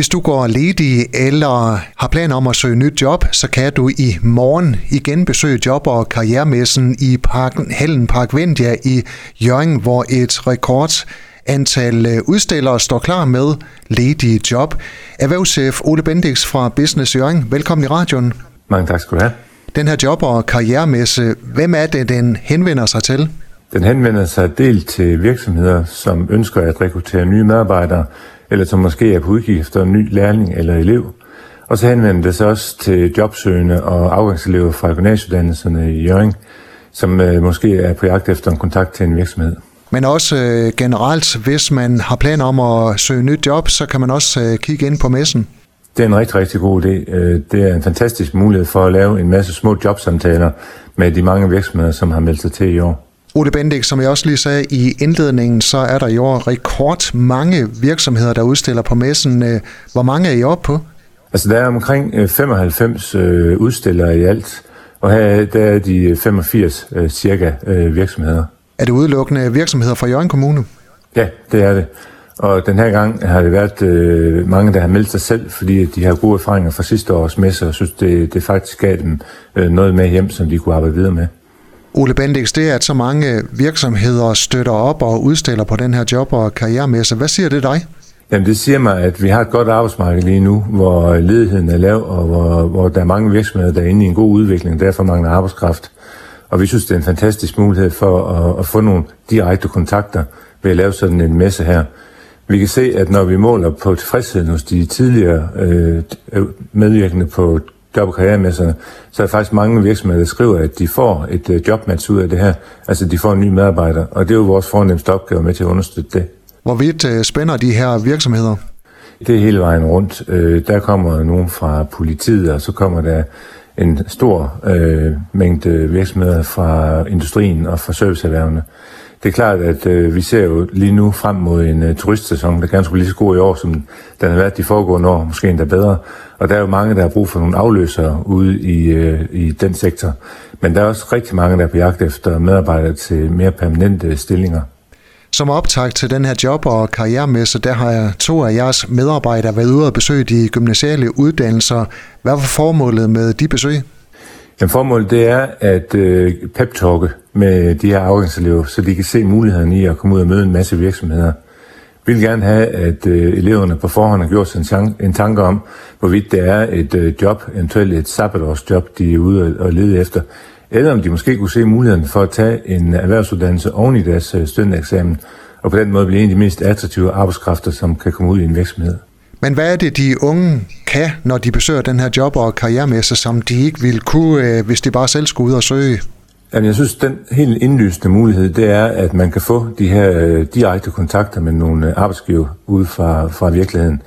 Hvis du går ledig eller har planer om at søge nyt job, så kan du i morgen igen besøge job- og karrieremessen i parken, Hallen Park Vendia i Jørgen, hvor et rekord antal øh, udstillere står klar med ledige job. Erhvervschef Ole Bendix fra Business Jørgen, velkommen i radioen. Mange tak skal du have. Den her job- og karrieremesse, hvem er det, den henvender sig til? Den henvender sig delt til virksomheder, som ønsker at rekruttere nye medarbejdere, eller som måske er på udkig efter en ny lærling eller elev. Og så henvender det sig også til jobsøgende og afgangselever fra gymnasieuddannelserne i Jørgen, som øh, måske er på jagt efter en kontakt til en virksomhed. Men også øh, generelt, hvis man har planer om at søge nyt job, så kan man også øh, kigge ind på messen. Det er en rigtig, rigtig god idé. Øh, det er en fantastisk mulighed for at lave en masse små jobsamtaler med de mange virksomheder, som har meldt sig til i år. Ole Bendik, som jeg også lige sagde i indledningen, så er der i år rekord mange virksomheder, der udstiller på messen. Øh, hvor mange er I oppe på? Altså, der er omkring 95 øh, udstillere i alt, og her der er de 85 cirka virksomheder. Er det udelukkende virksomheder fra Jørgen Kommune? Ja, det er det. Og den her gang har det været øh, mange, der har meldt sig selv, fordi de har gode erfaringer fra sidste års messe, og synes, det, det faktisk gav dem øh, noget med hjem, som de kunne arbejde videre med. Ole Bendix, det er, at så mange virksomheder støtter op og udstiller på den her job- og karrieremesse. Hvad siger det dig? Jamen det siger mig, at vi har et godt arbejdsmarked lige nu, hvor ledigheden er lav, og hvor, hvor der er mange virksomheder, der er inde i en god udvikling, og derfor mangler arbejdskraft. Og vi synes, det er en fantastisk mulighed for at, at få nogle direkte kontakter ved at lave sådan en messe her. Vi kan se, at når vi måler på tilfredsheden hos de tidligere øh, øh medvirkende på job- og karrieremesserne, så er der faktisk mange virksomheder, der skriver, at de får et øh, jobmatch ud af det her. Altså, de får en ny medarbejder, og det er jo vores fornemmeste opgave med til at understøtte det. Hvorvidt øh, spænder de her virksomheder? Det er hele vejen rundt. Øh, der kommer nogen fra politiet, og så kommer der en stor øh, mængde virksomheder fra industrien og fra serviceerhvervene. Det er klart, at øh, vi ser jo lige nu frem mod en øh, turistsæson, der gerne skulle blive lige så god i år, som den har været de foregående år, måske endda bedre. Og der er jo mange, der har brug for nogle afløsere ude i, øh, i den sektor. Men der er også rigtig mange, der er på jagt efter medarbejdere til mere permanente stillinger. Som optag til den her job- og karrieremesse, der har jeg to af jeres medarbejdere været ude og besøge de gymnasiale uddannelser. Hvad var formålet med de besøg? Jamen, formålet det er at øh, pep-talke med de her afgangselever, så de kan se mulighederne i at komme ud og møde en masse virksomheder. Vi vil gerne have, at øh, eleverne på forhånd har gjort sig en, en tanke om, hvorvidt det er et øh, job, eventuelt et sabbatårsjob, de er ude og, og lede efter, eller om de måske kunne se muligheden for at tage en erhvervsuddannelse oven i deres øh, studentereksamen, og på den måde blive en af de mest attraktive arbejdskræfter, som kan komme ud i en virksomhed. Men hvad er det, de unge kan, når de besøger den her job- og karrieremesse, som de ikke ville kunne, øh, hvis de bare selv skulle ud og søge? Jamen, jeg synes, den helt indlysende mulighed, det er, at man kan få de her øh, direkte kontakter med nogle øh, arbejdsgiver ude fra, fra virkeligheden.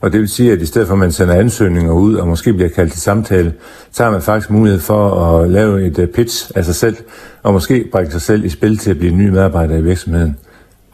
Og det vil sige, at i stedet for at man sender ansøgninger ud og måske bliver kaldt til samtale, så har man faktisk mulighed for at lave et øh, pitch af sig selv, og måske bringe sig selv i spil til at blive en ny medarbejder i virksomheden.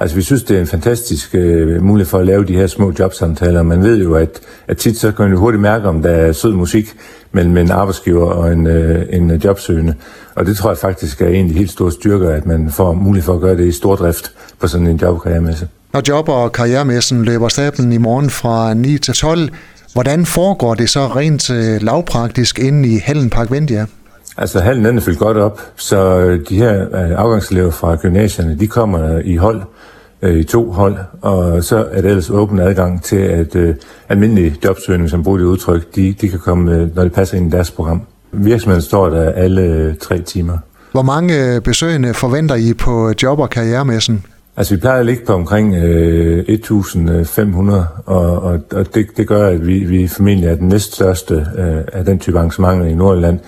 Altså vi synes, det er en fantastisk øh, mulighed for at lave de her små jobsamtaler. Man ved jo, at, at tit så kan man jo hurtigt mærke, om der er sød musik mellem en arbejdsgiver og en, øh, en jobsøgende. Og det tror jeg faktisk er en af de helt store styrker, at man får mulighed for at gøre det i stordrift på sådan en jobkarrieremesse. Når job- og karrieremessen løber stablen i morgen fra 9 til 12, hvordan foregår det så rent øh, lavpraktisk inde i Hallen Park Vendia? Altså hallen den er fyldt godt op, så øh, de her øh, afgangselever fra gymnasierne, de kommer i hold, øh, i to hold, og så er det ellers åben adgang til, at øh, almindelige jobsøgninger, som bruger det udtryk, de, de kan komme, øh, når det passer ind i deres program. Virksomheden står der alle øh, tre timer. Hvor mange besøgende forventer I på job- og karrieremessen? Altså vi plejer at ligge på omkring øh, 1.500, og, og, og det, det gør, at vi, vi formentlig er den næststørste øh, af den type arrangementer i Nordjylland.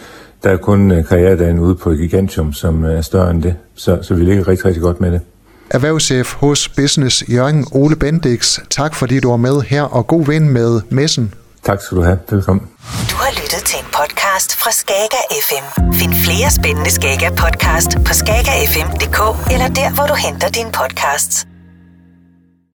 Der er kun øh, karrieredagen ude på Gigantium, som er større end det, så, så vi ligger rigtig, rigtig godt med det. Erhvervschef hos Business Jørgen Ole Bendix, tak fordi du var med her, og god ven med messen. Tak skal du have. Velkommen. Du har lyttet til en podcast fra Skager FM. Find flere spændende Skager podcast på skagerfm.dk eller der, hvor du henter dine podcasts.